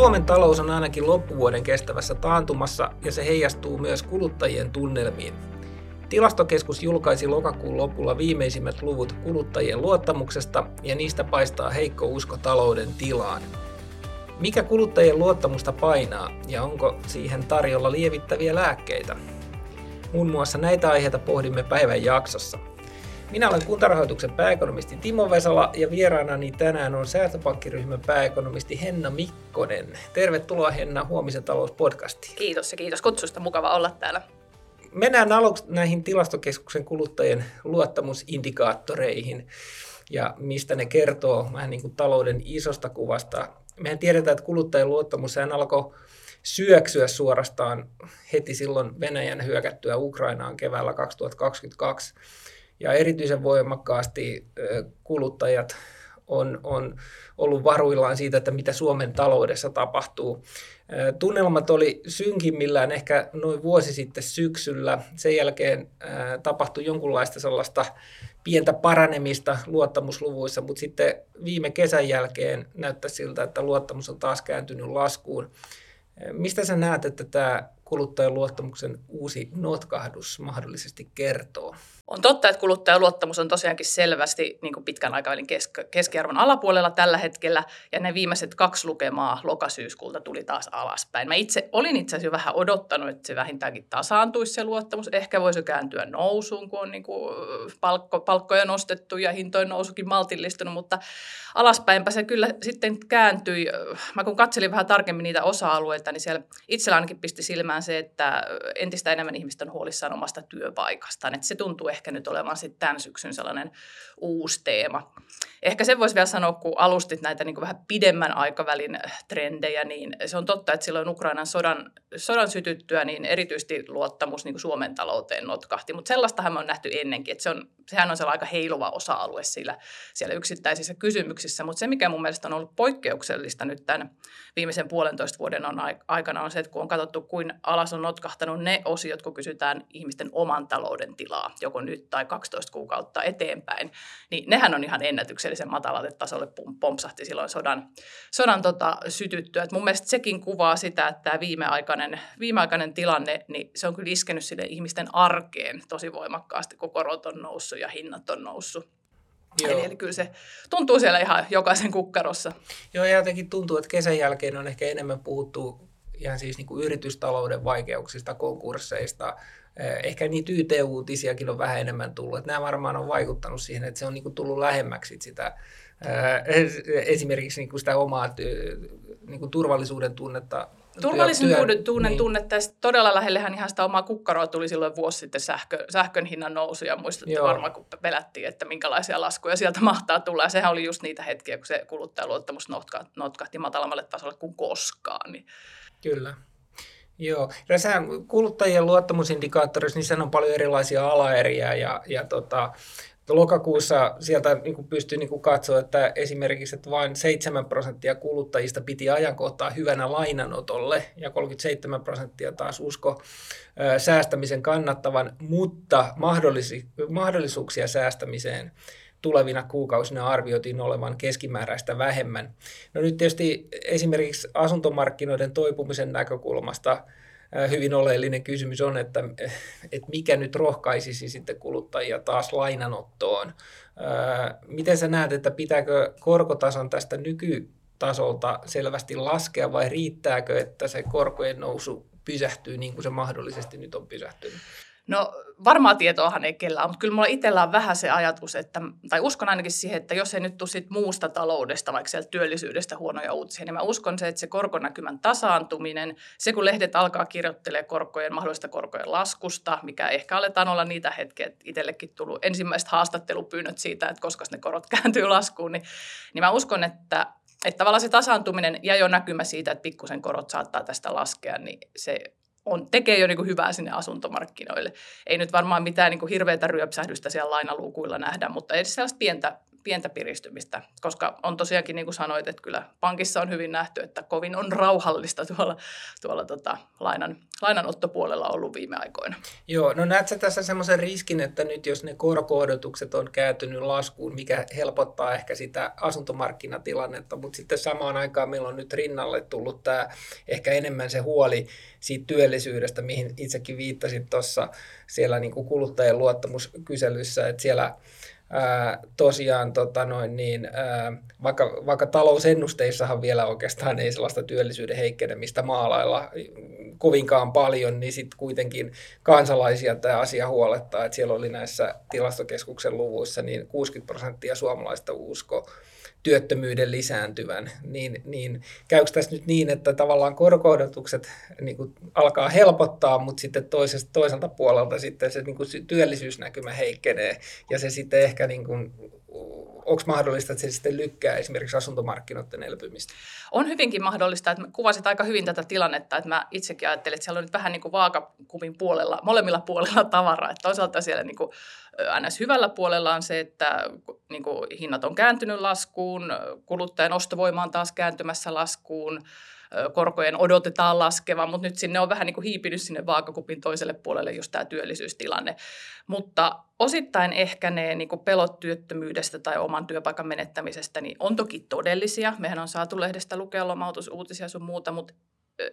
Suomen talous on ainakin loppuvuoden kestävässä taantumassa ja se heijastuu myös kuluttajien tunnelmiin. Tilastokeskus julkaisi lokakuun lopulla viimeisimmät luvut kuluttajien luottamuksesta ja niistä paistaa heikko usko talouden tilaan. Mikä kuluttajien luottamusta painaa ja onko siihen tarjolla lievittäviä lääkkeitä? Muun muassa näitä aiheita pohdimme päivän jaksossa. Minä olen kuntarahoituksen pääekonomisti Timo Vesala ja vieraanani tänään on säästöpankkiryhmän pääekonomisti Henna Mikkonen. Tervetuloa Henna Huomisen talouspodcastiin. Kiitos ja kiitos kutsusta. Mukava olla täällä. Mennään aluksi näihin tilastokeskuksen kuluttajien luottamusindikaattoreihin ja mistä ne kertoo vähän niin kuin talouden isosta kuvasta. Mehän tiedetään, että kuluttajien luottamus alkoi syöksyä suorastaan heti silloin Venäjän hyökättyä Ukrainaan keväällä 2022. Ja erityisen voimakkaasti kuluttajat on, on ollut varuillaan siitä, että mitä Suomen taloudessa tapahtuu. Tunnelmat oli synkimmillään ehkä noin vuosi sitten syksyllä. Sen jälkeen tapahtui jonkunlaista sellaista pientä paranemista luottamusluvuissa, mutta sitten viime kesän jälkeen näyttää siltä, että luottamus on taas kääntynyt laskuun. Mistä sä näet, että tämä kuluttajan luottamuksen uusi notkahdus mahdollisesti kertoo? On totta, että kuluttajaluottamus on tosiaankin selvästi niin kuin pitkän aikavälin kesk- keskiarvon alapuolella tällä hetkellä, ja ne viimeiset kaksi lukemaa lokasyyskuulta tuli taas alaspäin. Mä itse olin itse asiassa vähän odottanut, että se vähintäänkin tasaantuisi se luottamus. Ehkä voisi kääntyä nousuun, kun on niin kuin palkko, palkkoja nostettu ja hintojen nousukin maltillistunut, mutta alaspäinpä se kyllä sitten kääntyi. Mä kun katselin vähän tarkemmin niitä osa-alueita, niin siellä itsellä ainakin pisti silmään se, että entistä enemmän ihmistä on huolissaan omasta työpaikastaan. Että se tuntuu ehkä nyt olevan sitten tämän syksyn sellainen uusi teema. Ehkä sen voisi vielä sanoa, kun alustit näitä niin kuin vähän pidemmän aikavälin trendejä, niin se on totta, että silloin Ukrainan sodan, sodan sytyttyä, niin erityisesti luottamus niin kuin Suomen talouteen notkahti. Mutta sellaistahan me on nähty ennenkin, että se on, sehän on sellainen aika heiluva osa-alue siellä, siellä yksittäisissä kysymyksissä. Mutta se, mikä mun mielestä on ollut poikkeuksellista nyt tämän viimeisen puolentoista vuoden on aikana, on se, että kun on katsottu, kuin alas on notkahtanut ne osiot, kun kysytään ihmisten oman talouden tilaa, joko nyt tai 12 kuukautta eteenpäin, niin nehän on ihan ennätyksellisen matalalle tasolle pompsahti silloin sodan, sodan tota, sytyttyä. Et mun mielestä sekin kuvaa sitä, että tämä viimeaikainen, viimeaikainen tilanne, niin se on kyllä iskenyt sille ihmisten arkeen tosi voimakkaasti, kun korot on noussut ja hinnat on noussut. Eli, eli kyllä se tuntuu siellä ihan jokaisen kukkarossa. Joo, ja jotenkin tuntuu, että kesän jälkeen on ehkä enemmän puhuttu ihan siis niin kuin yritystalouden vaikeuksista, konkursseista, ehkä niitä YT-uutisiakin on vähän enemmän tullut. Että nämä varmaan on vaikuttanut siihen, että se on niin kuin tullut lähemmäksi sitä esimerkiksi niin kuin sitä omaa niin kuin turvallisuuden tunnetta Turvallisuuden tunne, niin. tunnetta ja todella lähellehän ihan sitä omaa kukkaroa tuli silloin vuosi sitten sähkö, sähkön hinnan nousu ja muistatte Joo. varmaan, kun pelättiin, että minkälaisia laskuja sieltä mahtaa tulla. Ja sehän oli just niitä hetkiä, kun se kuluttajaluottamus notkahti matalammalle tasolle kuin koskaan. Niin. Kyllä. Joo, ja sehän kuluttajien luottamusindikaattorissa, niin on paljon erilaisia alaeriä ja, ja tota, lokakuussa sieltä niin kuin pystyy niin kuin katsoa, että esimerkiksi että vain 7 prosenttia kuluttajista piti ajankohtaa hyvänä lainanotolle ja 37 prosenttia taas usko säästämisen kannattavan, mutta mahdollisuuksia säästämiseen tulevina kuukausina arvioitiin olevan keskimääräistä vähemmän. No nyt tietysti esimerkiksi asuntomarkkinoiden toipumisen näkökulmasta hyvin oleellinen kysymys on, että, että mikä nyt rohkaisisi sitten kuluttajia taas lainanottoon. Miten sä näet, että pitääkö korkotason tästä nykytasolta selvästi laskea vai riittääkö, että se korkojen nousu pysähtyy niin kuin se mahdollisesti nyt on pysähtynyt? No varmaa tietoahan ei kellään mutta kyllä mulla itsellä on vähän se ajatus, että, tai uskon ainakin siihen, että jos ei nyt tule sit muusta taloudesta, vaikka sieltä työllisyydestä huonoja uutisia, niin mä uskon se, että se korkonäkymän tasaantuminen, se kun lehdet alkaa kirjoittelemaan korkojen, mahdollista korkojen laskusta, mikä ehkä aletaan olla niitä hetkiä, että itsellekin tullut ensimmäiset haastattelupyynnöt siitä, että koska ne korot kääntyy laskuun, niin, niin mä uskon, että että tavallaan se tasaantuminen ja jo näkymä siitä, että pikkusen korot saattaa tästä laskea, niin se on, tekee jo niin kuin hyvää sinne asuntomarkkinoille. Ei nyt varmaan mitään niin kuin hirveätä ryöpsähdystä siellä lainaluukuilla nähdä, mutta edes sellaista pientä, pientä piristymistä, koska on tosiaankin niin kuin sanoit, että kyllä pankissa on hyvin nähty, että kovin on rauhallista tuolla, tuolla tota, lainan, lainanottopuolella ollut viime aikoina. Joo, no näetkö tässä semmoisen riskin, että nyt jos ne korko-odotukset on kääntynyt laskuun, mikä helpottaa ehkä sitä asuntomarkkinatilannetta, mutta sitten samaan aikaan meillä on nyt rinnalle tullut tämä ehkä enemmän se huoli siitä työllisyydestä, mihin itsekin viittasit tuossa siellä niin kuin kuluttajien luottamuskyselyssä, että siellä ää, tosiaan tota noin, niin, ää, vaikka, vaikka talousennusteissahan vielä oikeastaan ei sellaista työllisyyden heikkenemistä maalailla kovinkaan paljon, niin sitten kuitenkin kansalaisia tämä asia huolettaa, että siellä oli näissä tilastokeskuksen luvuissa niin 60 prosenttia suomalaista usko työttömyyden lisääntyvän, niin, niin käykö tässä nyt niin, että tavallaan korko-odotukset niin kuin alkaa helpottaa, mutta sitten toisesta, toiselta puolelta sitten se niin kuin työllisyysnäkymä heikkenee ja se sitten ehkä niin kuin, onko mahdollista, että se sitten lykkää esimerkiksi asuntomarkkinoiden elpymistä? On hyvinkin mahdollista, että kuvasit aika hyvin tätä tilannetta, että mä itsekin ajattelin, että siellä on nyt vähän niin kuin vaakakuvin puolella, molemmilla puolella tavaraa, että toisaalta siellä niin kuin ns. hyvällä puolella on se, että niin kuin hinnat on kääntynyt laskuun, kuluttajan ostovoima on taas kääntymässä laskuun, korkojen odotetaan laskevan, mutta nyt sinne on vähän niin kuin hiipinyt sinne vaakakupin toiselle puolelle just tämä työllisyystilanne. Mutta osittain ehkä ne niin kuin pelot työttömyydestä tai oman työpaikan menettämisestä niin on toki todellisia. Mehän on saatu lehdestä lukea lomautusuutisia sun muuta, mutta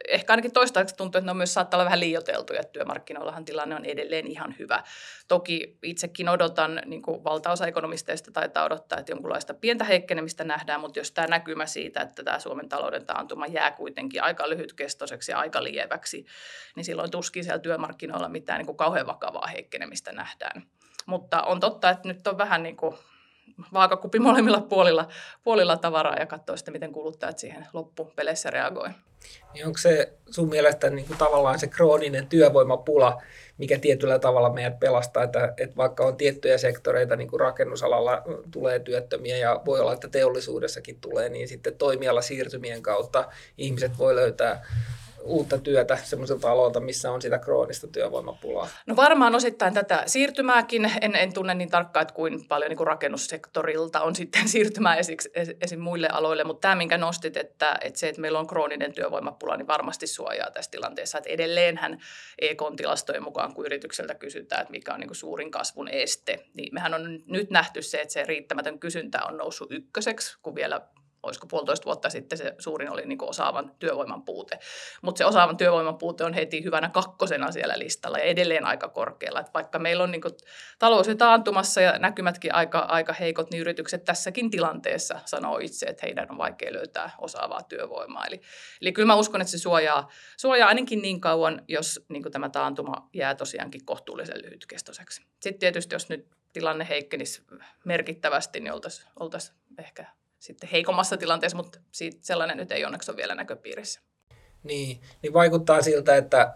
ehkä ainakin toistaiseksi tuntuu, että ne on myös saattaa olla vähän liioteltuja. Työmarkkinoillahan tilanne on edelleen ihan hyvä. Toki itsekin odotan, niin kuin valtaosa ekonomisteista taitaa odottaa, että jonkunlaista pientä heikkenemistä nähdään, mutta jos tämä näkymä siitä, että tämä Suomen talouden taantuma jää kuitenkin aika lyhytkestoiseksi ja aika lieväksi, niin silloin tuskin siellä työmarkkinoilla mitään niin kuin kauhean vakavaa heikkenemistä nähdään. Mutta on totta, että nyt on vähän niin kuin vaakakupi molemmilla puolilla, puolilla tavaraa ja katsoa sitten, miten kuluttajat siihen loppupeleissä reagoi. Niin onko se sun mielestä niin kuin tavallaan se krooninen työvoimapula, mikä tietyllä tavalla meidät pelastaa, että, että vaikka on tiettyjä sektoreita, niin kuin rakennusalalla tulee työttömiä ja voi olla, että teollisuudessakin tulee, niin sitten toimiala siirtymien kautta ihmiset voi löytää uutta työtä semmoiselta aloilta, missä on sitä kroonista työvoimapulaa? No varmaan osittain tätä siirtymääkin. En, en tunne niin tarkkaan, että kuin paljon niin kuin rakennussektorilta on sitten siirtymää esiksi, esim. muille aloille, mutta tämä, minkä nostit, että, että se, että meillä on krooninen työvoimapula, niin varmasti suojaa tässä tilanteessa. Että edelleenhän EK-tilastojen mukaan, kun yritykseltä kysytään, että mikä on niin kuin suurin kasvun este, niin mehän on nyt nähty se, että se riittämätön kysyntä on noussut ykköseksi, kun vielä olisiko puolitoista vuotta sitten se suurin oli niin osaavan työvoiman puute. Mutta se osaavan työvoiman puute on heti hyvänä kakkosena siellä listalla ja edelleen aika korkealla. Et vaikka meillä on niin talous taantumassa ja näkymätkin aika, aika heikot, niin yritykset tässäkin tilanteessa sanoo itse, että heidän on vaikea löytää osaavaa työvoimaa. Eli, eli kyllä mä uskon, että se suojaa, suojaa ainakin niin kauan, jos niin tämä taantuma jää tosiaankin kohtuullisen lyhytkestoiseksi. Sitten tietysti, jos nyt tilanne heikkenisi merkittävästi, niin oltaisiin oltais ehkä sitten heikommassa tilanteessa, mutta sellainen nyt ei onneksi ole vielä näköpiirissä. Niin, niin vaikuttaa siltä, että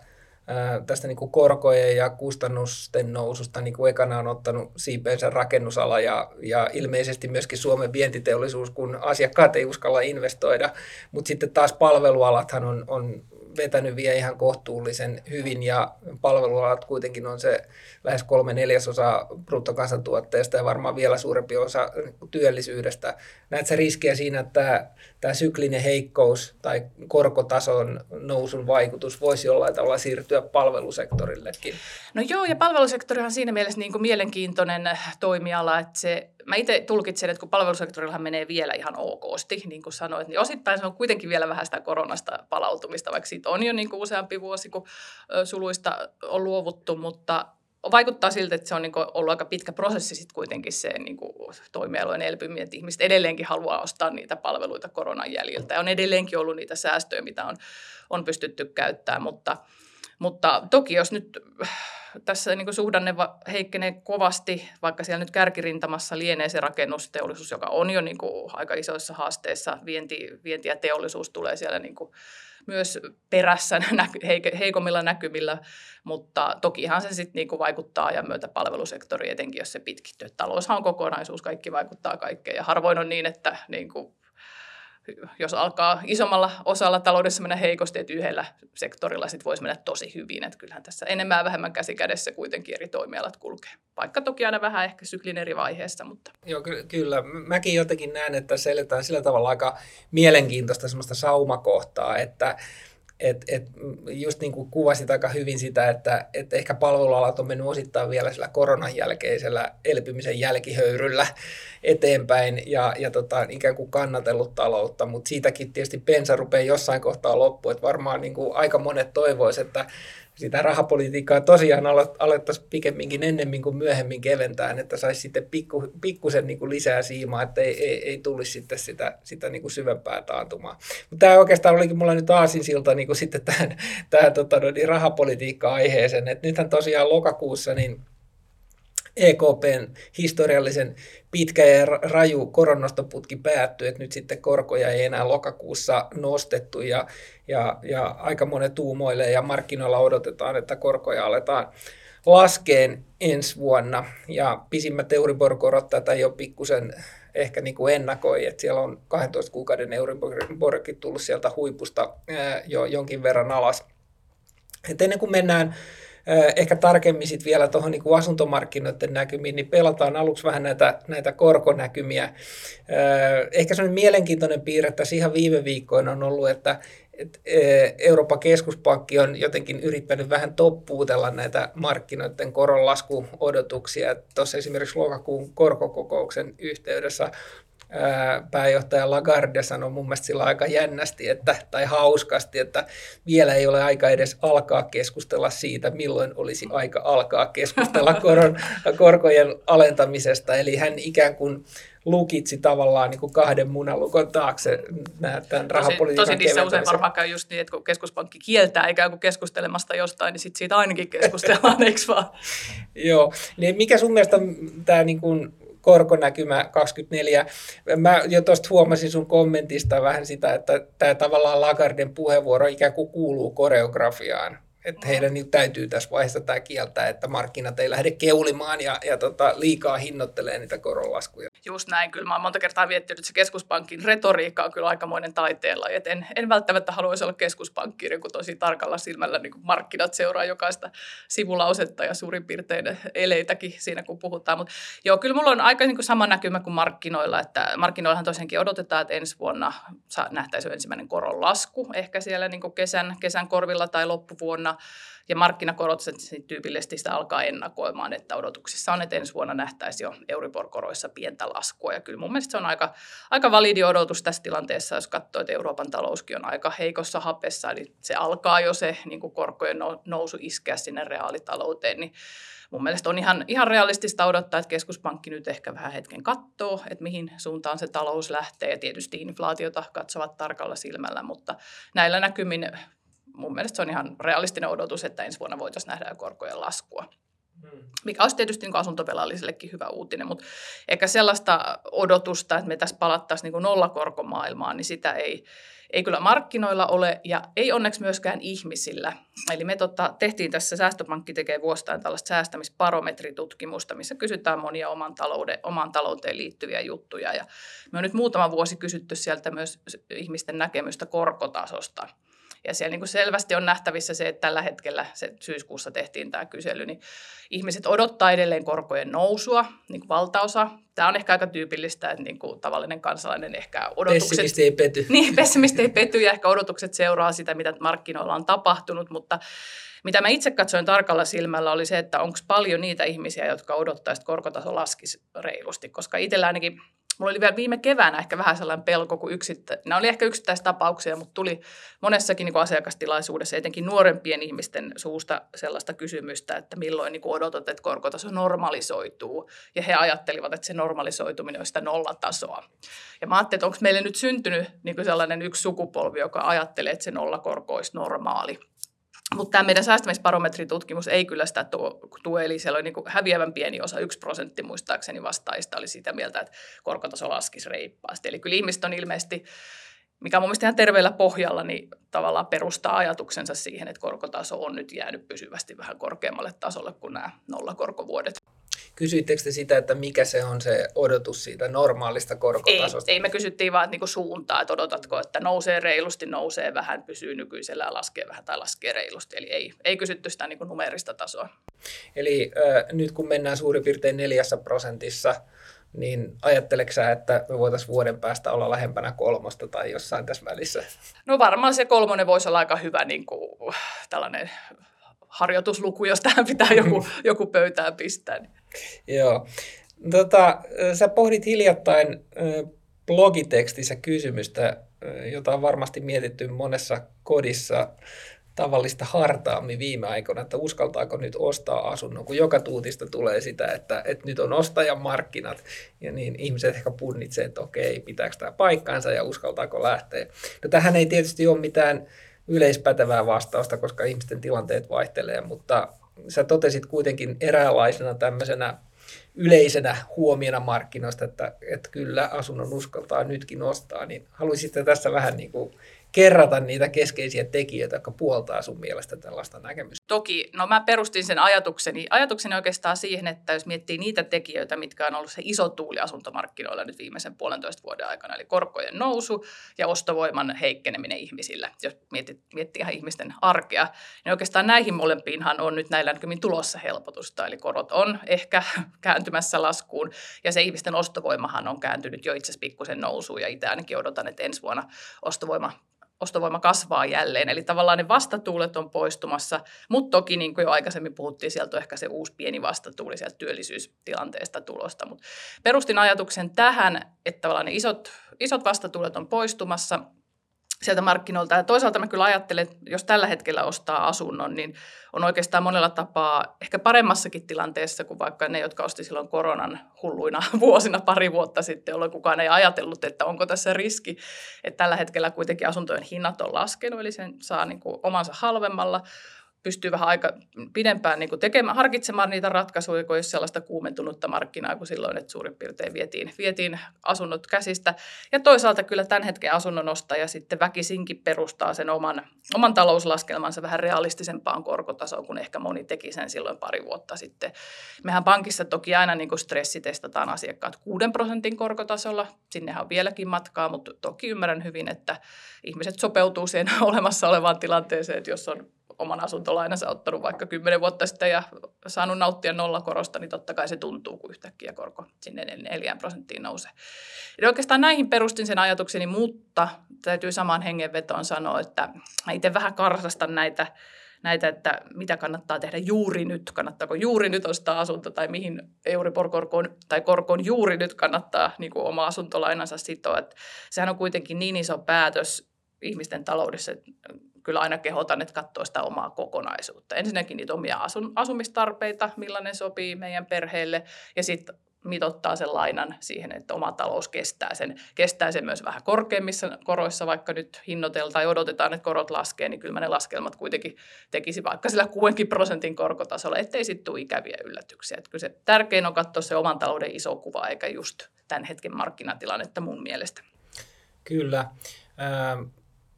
tästä niin kuin korkojen ja kustannusten noususta niin kuin ekana on ottanut siipeensä rakennusala ja, ja ilmeisesti myöskin Suomen vientiteollisuus, kun asiakkaat ei uskalla investoida, mutta sitten taas palvelualathan on, on vetänyt vielä ihan kohtuullisen hyvin ja palvelualat kuitenkin on se lähes kolme neljäsosa bruttokansantuotteesta ja varmaan vielä suurempi osa työllisyydestä. Näet sä riskiä siinä, että tämä syklinen heikkous tai korkotason nousun vaikutus voisi jollain tavalla siirtyä palvelusektorillekin? No joo, ja palvelusektori on siinä mielessä niin kuin mielenkiintoinen toimiala, että se mä itse tulkitsen, että kun palvelusektorillahan menee vielä ihan okosti, niin kuin sanoit, niin osittain se on kuitenkin vielä vähän sitä koronasta palautumista, vaikka siitä on jo niin kuin useampi vuosi, kun suluista on luovuttu, mutta vaikuttaa siltä, että se on niin ollut aika pitkä prosessi sitten kuitenkin se niin kuin toimialojen elpyminen, että ihmiset edelleenkin haluaa ostaa niitä palveluita koronan jäljiltä. Ja on edelleenkin ollut niitä säästöjä, mitä on, on pystytty käyttämään, mutta, mutta toki jos nyt tässä niin suhdanne heikkenee kovasti, vaikka siellä nyt kärkirintamassa lienee se rakennusteollisuus, joka on jo niin kuin aika isoissa haasteissa. Vienti, vienti ja teollisuus tulee siellä niin kuin myös perässä heikommilla näkymillä, mutta tokihan se sitten niin vaikuttaa ajan myötä palvelusektori, etenkin jos se pitkittyy. Taloushan on kokonaisuus, kaikki vaikuttaa kaikkeen ja harvoin on niin, että niin kuin jos alkaa isommalla osalla taloudessa mennä heikosti, että yhdellä sektorilla sit voisi mennä tosi hyvin. Että kyllähän tässä enemmän ja vähemmän käsi kädessä kuitenkin eri toimialat kulkee. Vaikka toki aina vähän ehkä syklin eri vaiheessa. Mutta. Joo, ky- kyllä. Mäkin jotenkin näen, että seletään sillä tavalla aika mielenkiintoista semmoista saumakohtaa, että et, et just niin kuin kuvasit aika hyvin sitä, että et ehkä palvelualat on mennyt osittain vielä sillä koronan jälkeisellä elpymisen jälkihöyryllä eteenpäin ja, ja tota, ikään kuin kannatellut taloutta, mutta siitäkin tietysti pensa rupeaa jossain kohtaa loppuun, että varmaan niin kuin aika monet toivoisivat, että sitä rahapolitiikkaa tosiaan alettaisiin pikemminkin ennemmin kuin myöhemmin keventää, että saisi sitten pikku, pikkusen niin kuin lisää siimaa, että ei, ei, ei tulisi sitten sitä, sitä niin kuin syvempää taantumaa. Mutta tämä oikeastaan olikin mulla nyt aasinsilta niin kuin sitten tähän, tähän tota, niin rahapolitiikka-aiheeseen, että nythän tosiaan lokakuussa niin EKPn historiallisen pitkä ja raju koronastoputki päättyi, että nyt sitten korkoja ei enää lokakuussa nostettu ja, ja, ja aika monet tuumoille ja markkinoilla odotetaan, että korkoja aletaan laskeen ensi vuonna ja pisimmät Euribor-korot tätä jo pikkusen ehkä niin kuin ennakoi, että siellä on 12 kuukauden Euriborkin tullut sieltä huipusta jo jonkin verran alas. Et ennen kuin mennään ehkä tarkemmin sit vielä tuohon niin asuntomarkkinoiden näkymiin, niin pelataan aluksi vähän näitä, näitä korkonäkymiä. Ehkä sellainen mielenkiintoinen piirre tässä ihan viime viikkoina on ollut, että Euroopan keskuspankki on jotenkin yrittänyt vähän toppuutella näitä markkinoiden koronlaskuodotuksia. Tuossa esimerkiksi lokakuun korkokokouksen yhteydessä pääjohtaja Lagarde sanoi mun mielestä sillä aika jännästi että, tai hauskasti, että vielä ei ole aika edes alkaa keskustella siitä, milloin olisi aika alkaa keskustella koron, korkojen alentamisesta. Eli hän ikään kuin lukitsi tavallaan niin kuin kahden munalukon taakse tämän rahapolitiikan Tosi niissä usein varmaan käy just niin, että kun keskuspankki kieltää ikään kuin keskustelemasta jostain, niin sit siitä ainakin keskustellaan, eikö vaan? Joo, niin mikä sun mielestä tämä niin kuin korkonäkymä 24. Mä jo tuosta huomasin sun kommentista vähän sitä, että tämä tavallaan Lagarden puheenvuoro ikään kuin kuuluu koreografiaan että heidän niin täytyy tässä vaiheessa tämä kieltää, että markkinat ei lähde keulimaan ja, ja tota, liikaa hinnoittelee niitä koronlaskuja. Just näin, kyllä mä oon monta kertaa miettinyt, että se keskuspankin retoriikka on kyllä aikamoinen taiteella. Et en, en välttämättä haluaisi olla keskuspankkiri, kun tosi tarkalla silmällä niin kun markkinat seuraa jokaista sivulausetta ja suurin piirtein eleitäkin siinä, kun puhutaan. Mutta joo, kyllä mulla on aika niin kuin sama näkymä kuin markkinoilla, että markkinoillahan tosiaankin odotetaan, että ensi vuonna nähtäisiin ensimmäinen koronlasku ehkä siellä niin kuin kesän, kesän korvilla tai loppuvuonna vuonna. Ja markkinakorot tyypillisesti sitä alkaa ennakoimaan, että odotuksissa on, että ensi vuonna nähtäisiin jo Euribor-koroissa pientä laskua. Ja kyllä mun mielestä se on aika, aika validi odotus tässä tilanteessa, jos katsoo, että Euroopan talouskin on aika heikossa hapessa, eli se alkaa jo se niin kuin korkojen nousu iskeä sinne reaalitalouteen, niin mun mielestä on ihan, ihan realistista odottaa, että keskuspankki nyt ehkä vähän hetken katsoo, että mihin suuntaan se talous lähtee. Ja tietysti inflaatiota katsovat tarkalla silmällä, mutta näillä näkymin mun mielestä se on ihan realistinen odotus, että ensi vuonna voitaisiin nähdä korkojen laskua. Hmm. Mikä olisi tietysti niin asuntovelallisellekin hyvä uutinen, mutta ehkä sellaista odotusta, että me tässä palattaisiin niin nollakorkomaailmaan, niin sitä ei, ei kyllä markkinoilla ole ja ei onneksi myöskään ihmisillä. Eli me tota, tehtiin tässä, Säästöpankki tekee vuosittain tällaista säästämisbarometritutkimusta, missä kysytään monia oman, talouden, oman talouteen liittyviä juttuja. Ja me on nyt muutama vuosi kysytty sieltä myös ihmisten näkemystä korkotasosta – ja siellä niin kuin selvästi on nähtävissä se, että tällä hetkellä, se syyskuussa tehtiin tämä kysely, niin ihmiset odottaa edelleen korkojen nousua, niin kuin valtaosa. Tämä on ehkä aika tyypillistä, että niin kuin tavallinen kansalainen ehkä odotukset... Pessimisti ei pety. Niin, pessimisti ei pety ja ehkä odotukset seuraa sitä, mitä markkinoilla on tapahtunut, mutta mitä mä itse katsoin tarkalla silmällä oli se, että onko paljon niitä ihmisiä, jotka odottaa, että korkotaso laskisi reilusti, koska itsellä ainakin Mulla oli vielä viime keväänä ehkä vähän sellainen pelko, kun yksittä, nämä oli ehkä yksittäistapauksia, mutta tuli monessakin niin kuin asiakastilaisuudessa, etenkin nuorempien ihmisten suusta sellaista kysymystä, että milloin niin kuin odotat, että korkotaso normalisoituu. Ja he ajattelivat, että se normalisoituminen on sitä nollatasoa. Ja mä ajattelin, että onko meille nyt syntynyt niin kuin sellainen yksi sukupolvi, joka ajattelee, että se nollakorko olisi normaali. Mutta tämä meidän säästämisbarometritutkimus ei kyllä sitä tue, eli siellä oli niin häviävän pieni osa, yksi prosentti muistaakseni vastaajista oli sitä mieltä, että korkotaso laskisi reippaasti. Eli kyllä ihmiset on ilmeisesti, mikä on mun mielestä ihan terveellä pohjalla, niin tavallaan perustaa ajatuksensa siihen, että korkotaso on nyt jäänyt pysyvästi vähän korkeammalle tasolle kuin nämä nollakorkovuodet. Kysyittekö te sitä, että mikä se on se odotus siitä normaalista korkotasosta? Ei, ei me kysyttiin vaan niinku suuntaa, että odotatko, että nousee reilusti, nousee vähän, pysyy nykyisellä ja laskee vähän tai laskee reilusti. Eli ei, ei kysytty sitä niinku numerista tasoa. Eli äh, nyt kun mennään suurin piirtein neljässä prosentissa, niin ajatteleksä, sä, että me voitaisiin vuoden päästä olla lähempänä kolmosta tai jossain tässä välissä? No varmaan se kolmonen voisi olla aika hyvä niin kuin, tällainen harjoitusluku, jos tähän pitää joku, joku pöytään pistää. Joo. Tota, sä pohdit hiljattain blogitekstissä kysymystä, jota on varmasti mietitty monessa kodissa tavallista hartaammin viime aikoina, että uskaltaako nyt ostaa asunnon, kun joka tuutista tulee sitä, että, että nyt on ostajan markkinat, ja niin ihmiset ehkä punnitsee, että okei, pitääkö tämä paikkaansa ja uskaltaako lähteä. No tähän ei tietysti ole mitään yleispätevää vastausta, koska ihmisten tilanteet vaihtelee, mutta sä totesit kuitenkin eräänlaisena tämmöisenä yleisenä huomiona markkinoista, että, että kyllä asunnon uskaltaa nytkin ostaa, niin haluaisitte tässä vähän niin kuin kerrata niitä keskeisiä tekijöitä, jotka puoltaa sun mielestä tällaista näkemystä? Toki, no mä perustin sen ajatukseni, ajatukseni oikeastaan siihen, että jos miettii niitä tekijöitä, mitkä on ollut se iso tuuli asuntomarkkinoilla nyt viimeisen puolentoista vuoden aikana, eli korkojen nousu ja ostovoiman heikkeneminen ihmisillä, jos miettii, miettii ihan ihmisten arkea, niin oikeastaan näihin molempiinhan on nyt näillä näkymin tulossa helpotusta, eli korot on ehkä kääntymässä laskuun ja se ihmisten ostovoimahan on kääntynyt jo itse asiassa pikkusen nousuun ja itse ainakin odotan, että ensi vuonna ostovoima ostovoima kasvaa jälleen. Eli tavallaan ne vastatuulet on poistumassa, mutta toki niin kuin jo aikaisemmin puhuttiin, sieltä on ehkä se uusi pieni vastatuuli sieltä työllisyystilanteesta tulosta. Mutta perustin ajatuksen tähän, että tavallaan ne isot, isot vastatuulet on poistumassa – sieltä markkinoilta. Ja toisaalta mä kyllä ajattelen, että jos tällä hetkellä ostaa asunnon, niin on oikeastaan monella tapaa ehkä paremmassakin tilanteessa kuin vaikka ne, jotka osti silloin koronan hulluina vuosina pari vuotta sitten, jolloin kukaan ei ajatellut, että onko tässä riski. Että tällä hetkellä kuitenkin asuntojen hinnat on laskenut, eli sen saa niin kuin omansa halvemmalla pystyy vähän aika pidempään niin tekemään, harkitsemaan niitä ratkaisuja, kun sellaista kuumentunutta markkinaa kuin silloin, että suurin piirtein vietiin, vietiin asunnot käsistä. Ja toisaalta kyllä tämän hetken asunnon ostaja sitten väkisinkin perustaa sen oman, oman talouslaskelmansa vähän realistisempaan korkotasoon, kuin ehkä moni teki sen silloin pari vuotta sitten. Mehän pankissa toki aina niin kuin stressitestataan asiakkaat 6 prosentin korkotasolla. Sinnehän on vieläkin matkaa, mutta toki ymmärrän hyvin, että ihmiset sopeutuu siihen olemassa olevaan tilanteeseen, että jos on oman asuntolainansa ottanut vaikka 10 vuotta sitten ja saanut nauttia nollakorosta, niin totta kai se tuntuu, kun yhtäkkiä korko sinne 4 prosenttiin nousee. Eli oikeastaan näihin perustin sen ajatukseni, mutta täytyy samaan hengenvetoon sanoa, että itse vähän karsastan näitä näitä, että mitä kannattaa tehdä juuri nyt, kannattaako juuri nyt ostaa asunto tai mihin Euribor-korkoon tai korkoon juuri nyt kannattaa niin kuin oma asuntolainansa sitoa. Että sehän on kuitenkin niin iso päätös ihmisten taloudessa, että kyllä aina kehotan, että katsoo sitä omaa kokonaisuutta. Ensinnäkin niitä omia asun, asumistarpeita, millainen sopii meidän perheelle, ja sitten mitottaa sen lainan siihen, että oma talous kestää sen. Kestää sen myös vähän korkeimmissa koroissa, vaikka nyt hinnoiteltaan tai odotetaan, että korot laskee, niin kyllä ne laskelmat kuitenkin tekisi vaikka sillä 6 prosentin korkotasolla, ettei sitten tule ikäviä yllätyksiä. Että kyllä se tärkein on katsoa se oman talouden iso kuva, eikä just tämän hetken markkinatilannetta mun mielestä. Kyllä.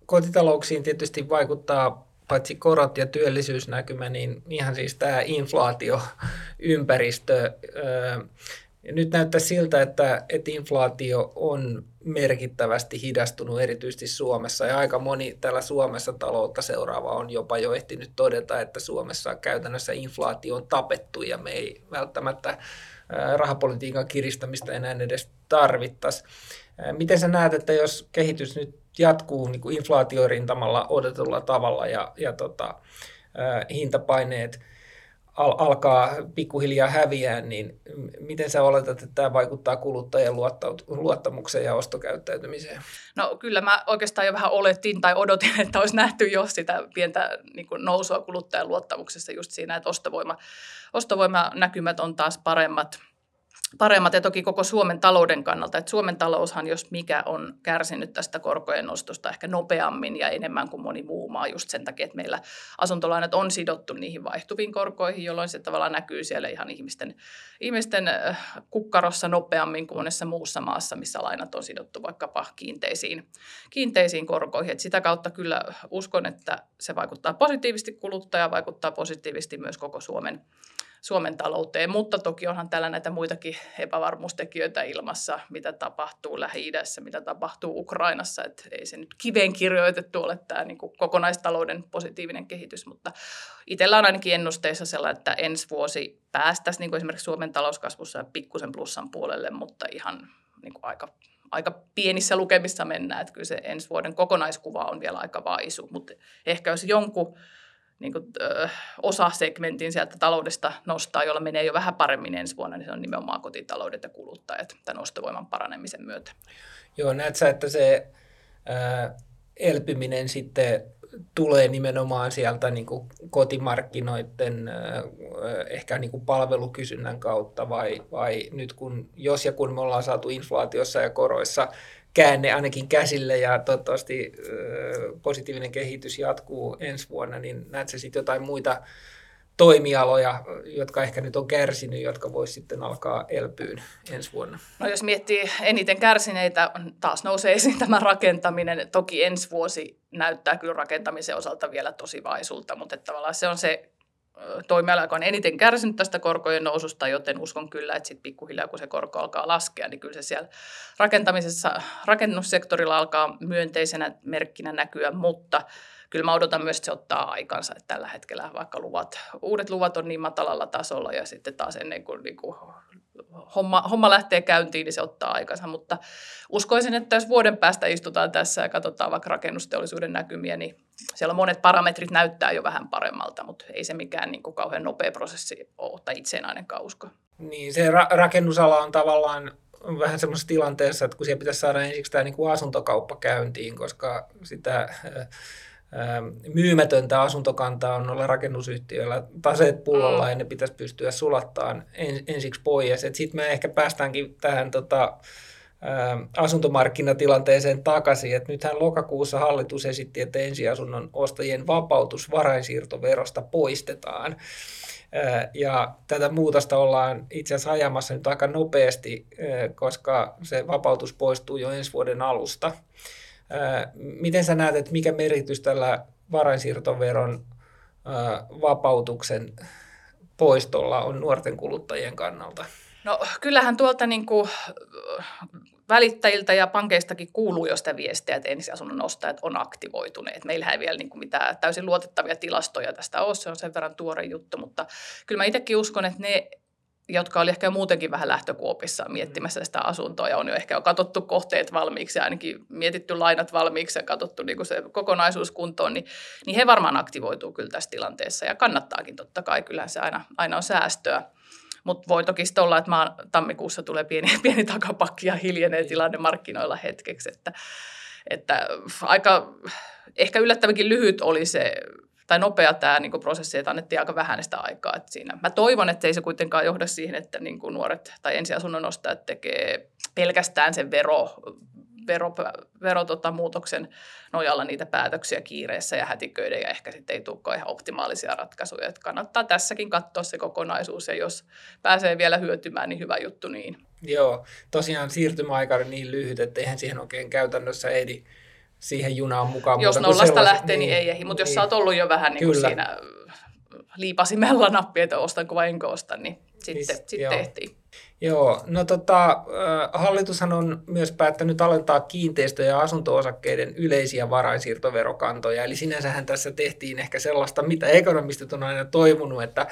Kotitalouksiin tietysti vaikuttaa paitsi korot ja työllisyysnäkymä, niin ihan siis tämä inflaatioympäristö. Nyt näyttää siltä, että, että inflaatio on merkittävästi hidastunut erityisesti Suomessa ja aika moni täällä Suomessa taloutta seuraava on jopa jo ehtinyt todeta, että Suomessa käytännössä inflaatio on tapettu ja me ei välttämättä rahapolitiikan kiristämistä enää edes tarvittaisi. Miten sä näet, että jos kehitys nyt jatkuu niin kuin inflaatiorintamalla odotetulla tavalla ja, ja tota, hintapaineet al- alkaa pikkuhiljaa häviää, niin miten sä oletat, että tämä vaikuttaa kuluttajien luottamukseen ja ostokäyttäytymiseen? No kyllä mä oikeastaan jo vähän oletin tai odotin, että olisi nähty jo sitä pientä niin kuin nousua kuluttajan luottamuksessa just siinä, että ostovoima, ostovoimanäkymät on taas paremmat – paremmat ja toki koko Suomen talouden kannalta. Että Suomen taloushan, jos mikä, on kärsinyt tästä korkojen nostosta ehkä nopeammin ja enemmän kuin moni muu maa just sen takia, että meillä asuntolainat on sidottu niihin vaihtuviin korkoihin, jolloin se tavallaan näkyy siellä ihan ihmisten, ihmisten kukkarossa nopeammin kuin monessa muussa maassa, missä lainat on sidottu vaikkapa kiinteisiin, kiinteisiin korkoihin. Et sitä kautta kyllä uskon, että se vaikuttaa positiivisesti kuluttajaan, vaikuttaa positiivisesti myös koko Suomen Suomen talouteen, mutta toki onhan täällä näitä muitakin epävarmuustekijöitä ilmassa, mitä tapahtuu Lähi-idässä, mitä tapahtuu Ukrainassa, että ei se nyt kiveen kirjoitettu ole tämä niin kuin kokonaistalouden positiivinen kehitys, mutta itsellä on ainakin ennusteissa sellainen, että ensi vuosi päästäisiin niin kuin esimerkiksi Suomen talouskasvussa pikkusen plussan puolelle, mutta ihan niin kuin aika aika pienissä lukemissa mennään, että kyllä se ensi vuoden kokonaiskuva on vielä aika vaisu, mutta ehkä jos jonkun niin kuin, ö, osasegmentin sieltä taloudesta nostaa, jolla menee jo vähän paremmin ensi vuonna, niin se on nimenomaan kotitaloudet ja kuluttajat tämän ostovoiman paranemisen myötä. Joo, näet sä, että se ää, elpyminen sitten tulee nimenomaan sieltä niin kuin kotimarkkinoiden ehkä niin kuin palvelukysynnän kautta vai, vai nyt kun, jos ja kun me ollaan saatu inflaatiossa ja koroissa käänne ainakin käsille ja toivottavasti positiivinen kehitys jatkuu ensi vuonna, niin näet se sitten jotain muita toimialoja, jotka ehkä nyt on kärsinyt, jotka voisi sitten alkaa elpyyn ensi vuonna? No jos miettii eniten kärsineitä, taas nousee esiin tämä rakentaminen. Toki ensi vuosi näyttää kyllä rakentamisen osalta vielä tosi vaisulta, mutta että tavallaan se on se toimiala, joka on eniten kärsinyt tästä korkojen noususta, joten uskon kyllä, että sitten pikkuhiljaa kun se korko alkaa laskea, niin kyllä se siellä rakentamisessa, rakennussektorilla alkaa myönteisenä merkkinä näkyä, mutta kyllä mä odotan myös, että se ottaa aikansa, että tällä hetkellä vaikka luvat, uudet luvat on niin matalalla tasolla ja sitten taas ennen kuin, niin kuin homma, homma lähtee käyntiin, niin se ottaa aikansa, mutta uskoisin, että jos vuoden päästä istutaan tässä ja katsotaan vaikka rakennusteollisuuden näkymiä, niin siellä monet parametrit näyttää jo vähän paremmalta, mutta ei se mikään niin kuin kauhean nopea prosessi ole, tai itse en ainakaan usko. Niin, se ra- rakennusala on tavallaan vähän semmoisessa tilanteessa, että kun siellä pitäisi saada ensiksi tämä niin kuin asuntokauppa käyntiin, koska sitä Ähm, myymätöntä asuntokantaa on olla rakennusyhtiöillä taseet pullolla mm. ja ne pitäisi pystyä sulattaan ensiksi pois. Sitten me ehkä päästäänkin tähän tota, ähm, asuntomarkkinatilanteeseen takaisin. Et nythän lokakuussa hallitus esitti, että ensiasunnon ostajien vapautus varainsiirtoverosta poistetaan. Äh, ja tätä muutosta ollaan itse asiassa ajamassa nyt aika nopeasti, äh, koska se vapautus poistuu jo ensi vuoden alusta. Miten sä näet, että mikä merkitys tällä varainsiirtoveron vapautuksen poistolla on nuorten kuluttajien kannalta? No kyllähän tuolta niin kuin välittäjiltä ja pankeistakin kuuluu jo sitä viestiä, että ensiasunnon ostajat on aktivoituneet. Meillähän ei vielä niin kuin mitään täysin luotettavia tilastoja tästä ole, se on sen verran tuore juttu, mutta kyllä mä itsekin uskon, että ne jotka oli ehkä muutenkin vähän lähtökuopissa miettimässä sitä asuntoa ja on jo ehkä katsottu kohteet valmiiksi ja ainakin mietitty lainat valmiiksi ja katsottu niin kuin se kokonaisuus kuntoon, niin, niin he varmaan aktivoituu kyllä tässä tilanteessa ja kannattaakin totta kai, kyllähän se aina, aina on säästöä. Mutta voi toki sitten olla, että maa, tammikuussa tulee pieni, pieni takapakki ja hiljenee niin. tilanne markkinoilla hetkeksi, että, että aika ehkä yllättävänkin lyhyt oli se tai nopea tämä niin prosessi, että annettiin aika vähän sitä aikaa. Että siinä. Mä toivon, että ei se kuitenkaan johda siihen, että niin kuin nuoret tai ensiasunnon ostajat tekee pelkästään sen vero, vero, vero tota, muutoksen nojalla niitä päätöksiä kiireessä ja hätiköiden ja ehkä sitten ei tulekaan ihan optimaalisia ratkaisuja. Että kannattaa tässäkin katsoa se kokonaisuus ja jos pääsee vielä hyötymään, niin hyvä juttu niin. Joo, tosiaan siirtymäaika on niin lyhyt, että eihän siihen oikein käytännössä ehdi siihen junaan mukaan. Jos nollasta lähtee, niin, niin ei ehdi, mutta niin, jos sä oot ollut jo vähän niin kuin siinä äh, liipasimella nappi, että ostanko vai enkö osta, niin sitten, siis, sitten tehtiin. Joo, no tota, hallitushan on myös päättänyt alentaa kiinteistö- ja asunto-osakkeiden yleisiä varainsiirtoverokantoja. Eli sinänsähän tässä tehtiin ehkä sellaista, mitä ekonomistit on aina toivonut, että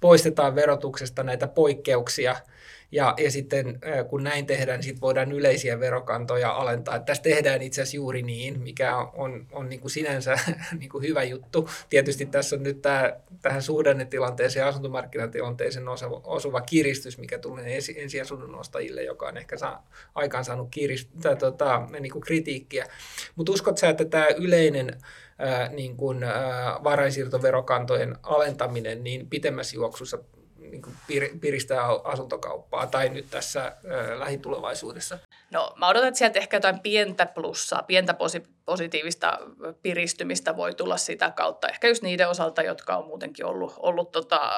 poistetaan verotuksesta näitä poikkeuksia – ja, ja sitten kun näin tehdään, niin sitten voidaan yleisiä verokantoja alentaa. Että tässä tehdään itse asiassa juuri niin, mikä on, on, on niin kuin sinänsä niin kuin hyvä juttu. Tietysti tässä on nyt tämä, tähän suhdannetilanteeseen ja asuntomarkkinatilanteeseen osuva, osuva kiristys, mikä tulee ensi, ensiasunnon ostajille, joka on ehkä saa, aikaan saanut kirist, tota, niin kuin kritiikkiä. Mutta uskot sä, että tämä yleinen ää, niin kuin, ää, varainsiirtoverokantojen alentaminen niin pitemmässä juoksussa niin kuin piristää asuntokauppaa tai nyt tässä lähitulevaisuudessa? No mä odotan, että sieltä ehkä jotain pientä plussaa, pientä posi- positiivista piristymistä voi tulla sitä kautta. Ehkä just niiden osalta, jotka on muutenkin ollut, ollut tota,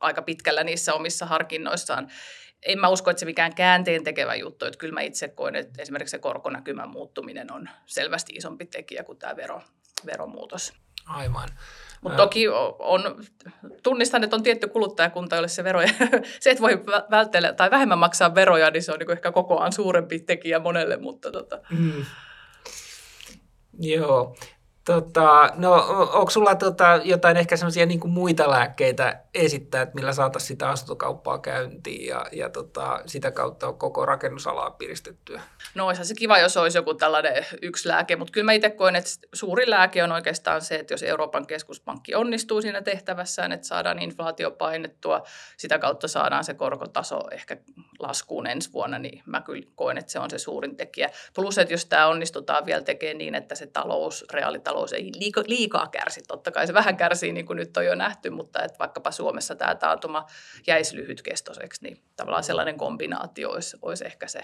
aika pitkällä niissä omissa harkinnoissaan. En mä usko, että se mikään käänteen tekevä juttu. Että kyllä mä itse koen, että esimerkiksi se korkonäkymän muuttuminen on selvästi isompi tekijä kuin tämä vero, veromuutos. Aivan. Mutta toki on, tunnistan, että on tietty kuluttajakunta, jolle se veroja, se, että voi välttää tai vähemmän maksaa veroja, niin se on niin ehkä kokoaan suurempi tekijä monelle. Mutta tota. mm. Joo. Tota, no, onko sulla tota, jotain ehkä semmoisia niin muita lääkkeitä esittää, että millä saataisiin sitä asuntokauppaa käyntiin ja, ja tota, sitä kautta on koko rakennusalaa piristettyä? No olisi se kiva, jos olisi joku tällainen yksi lääke, mutta kyllä mä itse koen, että suuri lääke on oikeastaan se, että jos Euroopan keskuspankki onnistuu siinä tehtävässään, että saadaan inflaatio painettua, sitä kautta saadaan se korkotaso ehkä laskuun ensi vuonna, niin mä kyllä koen, että se on se suurin tekijä. Plus, että jos tämä onnistutaan vielä tekemään niin, että se talous, reaalitalous ei liika, liikaa kärsi, totta kai se vähän kärsii niin kuin nyt on jo nähty, mutta että vaikkapa Suomessa tämä taantuma jäisi lyhytkestoiseksi, niin tavallaan sellainen kombinaatio olisi, olisi ehkä se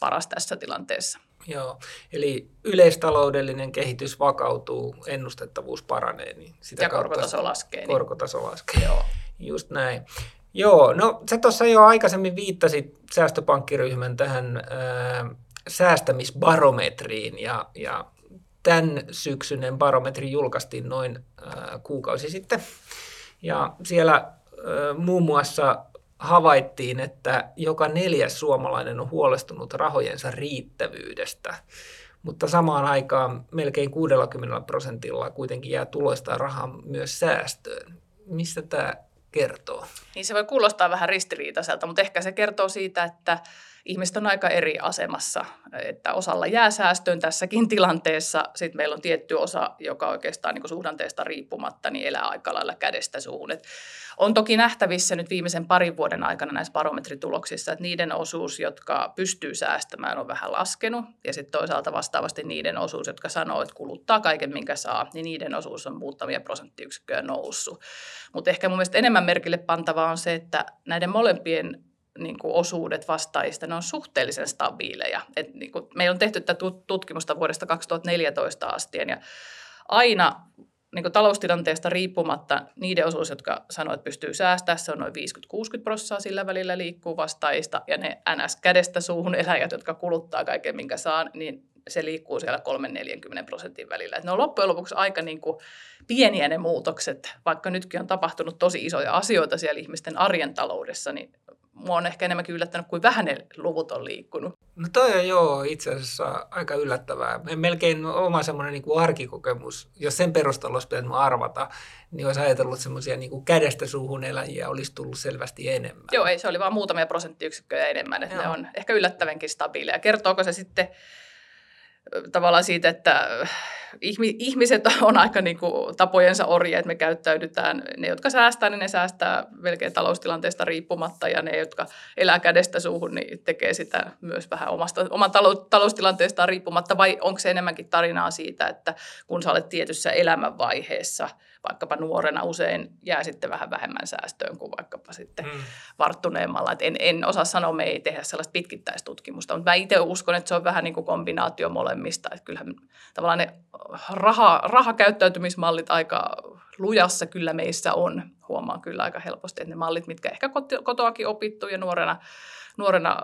paras tässä tilanteessa. Joo, eli yleistaloudellinen kehitys vakautuu, ennustettavuus paranee. Niin sitä ja korkotaso laskee. Niin. Korkotaso laskee, Joo. just näin. Joo, no sä tuossa jo aikaisemmin viittasit säästöpankkiryhmän tähän ää, säästämisbarometriin ja, ja tämän syksyinen barometri julkaistiin noin ää, kuukausi sitten. Ja siellä ää, muun muassa havaittiin, että joka neljäs suomalainen on huolestunut rahojensa riittävyydestä, mutta samaan aikaan melkein 60 prosentilla kuitenkin jää tuloista rahaa myös säästöön. Mistä tämä kertoo? Niin se voi kuulostaa vähän ristiriitaiselta, mutta ehkä se kertoo siitä, että ihmiset on aika eri asemassa, että osalla jää säästöön tässäkin tilanteessa. Sitten meillä on tietty osa, joka oikeastaan niin suhdanteesta riippumatta niin elää aika lailla kädestä suuhun. Et on toki nähtävissä nyt viimeisen parin vuoden aikana näissä barometrituloksissa, että niiden osuus, jotka pystyy säästämään, on vähän laskenut. Ja sitten toisaalta vastaavasti niiden osuus, jotka sanoo, että kuluttaa kaiken, minkä saa, niin niiden osuus on muutamia prosenttiyksikköjä noussut. Mutta ehkä mun mielestä enemmän merkille pantavaa on se, että näiden molempien niin kuin osuudet vastaajista, ne on suhteellisen stabiileja. Et niin kuin, meillä on tehty tätä tutkimusta vuodesta 2014 asti ja aina niin kuin taloustilanteesta riippumatta niiden osuus, jotka sanoo, että pystyy säästämään, se on noin 50-60 prosenttia sillä välillä liikkuu vastaajista. Ja ne NS kädestä suuhun eläjät, jotka kuluttaa kaiken, minkä saa, niin se liikkuu siellä 3-40 prosentin välillä. Et ne on loppujen lopuksi aika niin kuin pieniä ne muutokset, vaikka nytkin on tapahtunut tosi isoja asioita siellä ihmisten arjen taloudessa, niin mua on ehkä enemmänkin yllättänyt, kuin vähän ne luvut on liikkunut. No toi on joo itse asiassa aika yllättävää. Melkein oma semmoinen niin arkikokemus, jos sen perusteella olisi pitänyt arvata, niin olisi ajatellut semmoisia niin kädestä suuhun eläjiä olisi tullut selvästi enemmän. Joo, ei se oli vain muutamia prosenttiyksikköjä enemmän, että joo. ne on ehkä yllättävänkin stabiileja. Kertooko se sitten tavallaan siitä, että ihmiset on aika niin kuin tapojensa orja, että me käyttäydytään, ne jotka säästää, niin ne säästää melkein taloustilanteesta riippumatta ja ne, jotka elää kädestä suuhun, niin tekee sitä myös vähän omasta, oman taloustilanteestaan riippumatta vai onko se enemmänkin tarinaa siitä, että kun sä olet tietyssä elämänvaiheessa – vaikkapa nuorena usein jää sitten vähän vähemmän säästöön kuin vaikkapa sitten mm. varttuneemmalla. Et en, en osaa sanoa, me ei tehdä sellaista pitkittäistutkimusta, mutta mä itse uskon, että se on vähän niin kuin kombinaatio molemmista. Että kyllähän tavallaan ne raha, rahakäyttäytymismallit aika lujassa kyllä meissä on. Huomaan kyllä aika helposti, että ne mallit, mitkä ehkä kotoakin opittu ja nuorena, nuorena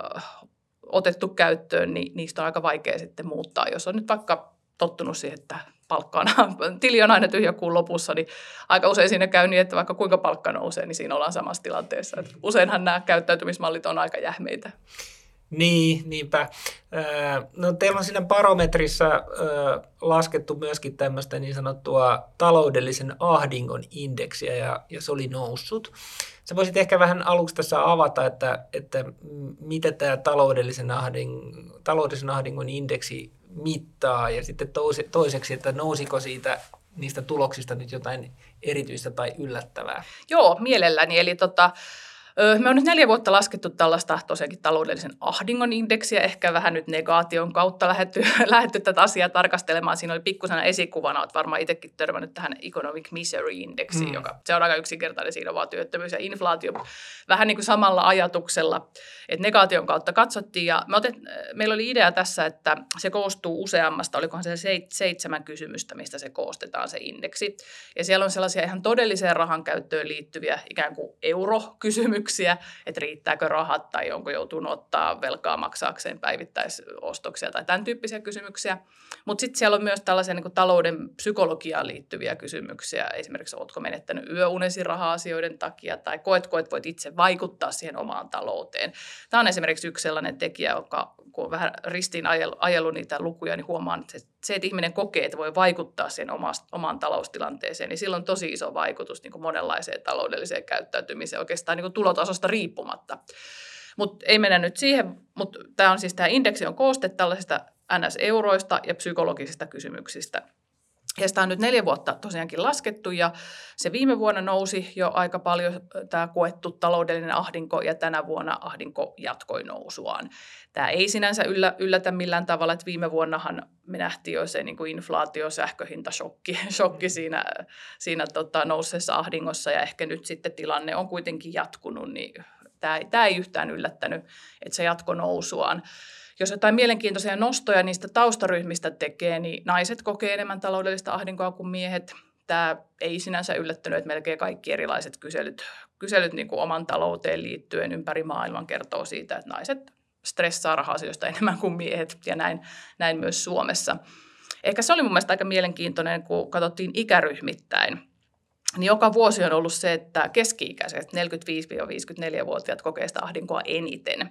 otettu käyttöön, niin niistä on aika vaikea sitten muuttaa. Jos on nyt vaikka tottunut siihen, että palkkaan, tili on aina tyhjä kuun lopussa, niin aika usein siinä käy niin, että vaikka kuinka palkka nousee, niin siinä ollaan samassa tilanteessa. Että useinhan nämä käyttäytymismallit on aika jähmeitä. Niin, niinpä. No, teillä on siinä barometrissa laskettu myöskin tämmöistä niin sanottua taloudellisen ahdingon indeksiä ja, ja se oli noussut. Sä voisit ehkä vähän aluksi tässä avata, että, että mitä tämä taloudellisen, ahding, taloudellisen ahdingon indeksi mittaa ja sitten toiseksi, että nousiko siitä niistä tuloksista nyt jotain erityistä tai yllättävää? Joo, mielelläni. Eli tota, me on nyt neljä vuotta laskettu tällaista tosiaankin taloudellisen ahdingon indeksiä, ehkä vähän nyt negaation kautta lähetty, lähetty tätä asiaa tarkastelemaan. Siinä oli pikkusena esikuvana, olet varmaan itsekin törmännyt tähän Economic Misery Indexiin, mm. joka se on aika yksinkertainen, siinä vaan työttömyys ja inflaatio. Vähän niin kuin samalla ajatuksella, että negaation kautta katsottiin ja me otet, meillä oli idea tässä, että se koostuu useammasta, olikohan se seitsemän kysymystä, mistä se koostetaan se indeksi. Ja siellä on sellaisia ihan todelliseen rahan käyttöön liittyviä ikään kuin eurokysymyksiä, kysymyksiä, että riittääkö rahat tai onko joutunut ottaa velkaa maksaakseen päivittäisostoksia tai tämän tyyppisiä kysymyksiä. Mutta sitten siellä on myös tällaisia niin talouden psykologiaan liittyviä kysymyksiä. Esimerkiksi oletko menettänyt yöunesi raha-asioiden takia tai koetko, että voit itse vaikuttaa siihen omaan talouteen. Tämä on esimerkiksi yksi sellainen tekijä, joka kun on vähän ristiin ajellut niitä lukuja, niin huomaan, että se, että ihminen kokee, että voi vaikuttaa siihen omaan taloustilanteeseen, niin silloin on tosi iso vaikutus niin kuin monenlaiseen taloudelliseen käyttäytymiseen oikeastaan niin kuin tulotasosta riippumatta. Mutta ei mennä nyt siihen, mutta tämä on siis tämä indeksi on kooste tällaisista NS-euroista ja psykologisista kysymyksistä – ja sitä on nyt neljä vuotta tosiaankin laskettu ja se viime vuonna nousi jo aika paljon tämä koettu taloudellinen ahdinko ja tänä vuonna ahdinko jatkoi nousuaan. Tämä ei sinänsä yllä, yllätä millään tavalla, että viime vuonnahan me nähtiin jo se niin kuin inflaatio, sähköhinta, shokki, shokki siinä, siinä tota, nousseessa ahdingossa ja ehkä nyt sitten tilanne on kuitenkin jatkunut, niin tämä, tämä ei yhtään yllättänyt, että se jatko nousuaan. Jos jotain mielenkiintoisia nostoja niistä taustaryhmistä tekee, niin naiset kokee enemmän taloudellista ahdinkoa kuin miehet. Tämä ei sinänsä yllättänyt, että melkein kaikki erilaiset kyselyt, kyselyt niin kuin oman talouteen liittyen ympäri maailman kertoo siitä, että naiset stressaa raha-asioista enemmän kuin miehet ja näin, näin myös Suomessa. Ehkä se oli mun mielestä aika mielenkiintoinen, kun katsottiin ikäryhmittäin – niin joka vuosi on ollut se, että keski-ikäiset 45-54-vuotiaat kokee sitä ahdinkoa eniten.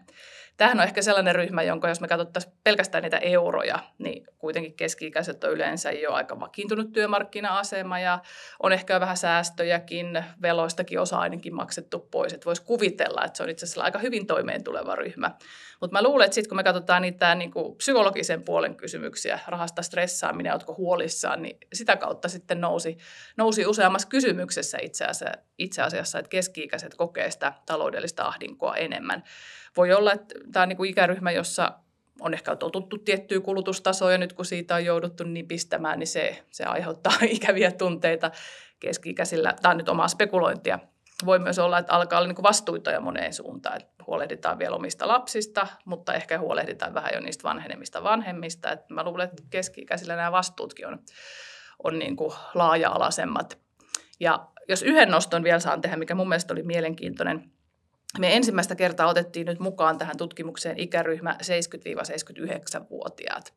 Tämähän on ehkä sellainen ryhmä, jonka jos me katsottaisiin pelkästään niitä euroja, niin kuitenkin keski-ikäiset on yleensä jo aika vakiintunut työmarkkina-asema ja on ehkä vähän säästöjäkin, veloistakin osa ainakin maksettu pois. Että voisi kuvitella, että se on itse asiassa aika hyvin toimeen tuleva ryhmä. Mutta mä luulen, että sitten kun me katsotaan niitä niin kuin psykologisen puolen kysymyksiä, rahasta stressaaminen, oletko huolissaan, niin sitä kautta sitten nousi, nousi useammassa kysymyksessä itse asiassa, itse asiassa että keski-ikäiset kokee sitä taloudellista ahdinkoa enemmän. Voi olla, että tämä on niin kuin ikäryhmä, jossa on ehkä totuttu tiettyä kulutustasoja, nyt kun siitä on jouduttu nipistämään, niin se, se aiheuttaa ikäviä tunteita keski-ikäisillä. Tämä on nyt omaa spekulointia. Voi myös olla, että alkaa olla niin vastuita jo moneen suuntaan. Että huolehditaan vielä omista lapsista, mutta ehkä huolehditaan vähän jo niistä vanhenemista vanhemmista. Että mä luulen, että keski-ikäisillä nämä vastuutkin on, on niin kuin laaja-alaisemmat. Ja jos yhden noston vielä saan tehdä, mikä mun mielestä oli mielenkiintoinen – me ensimmäistä kertaa otettiin nyt mukaan tähän tutkimukseen ikäryhmä 70-79-vuotiaat.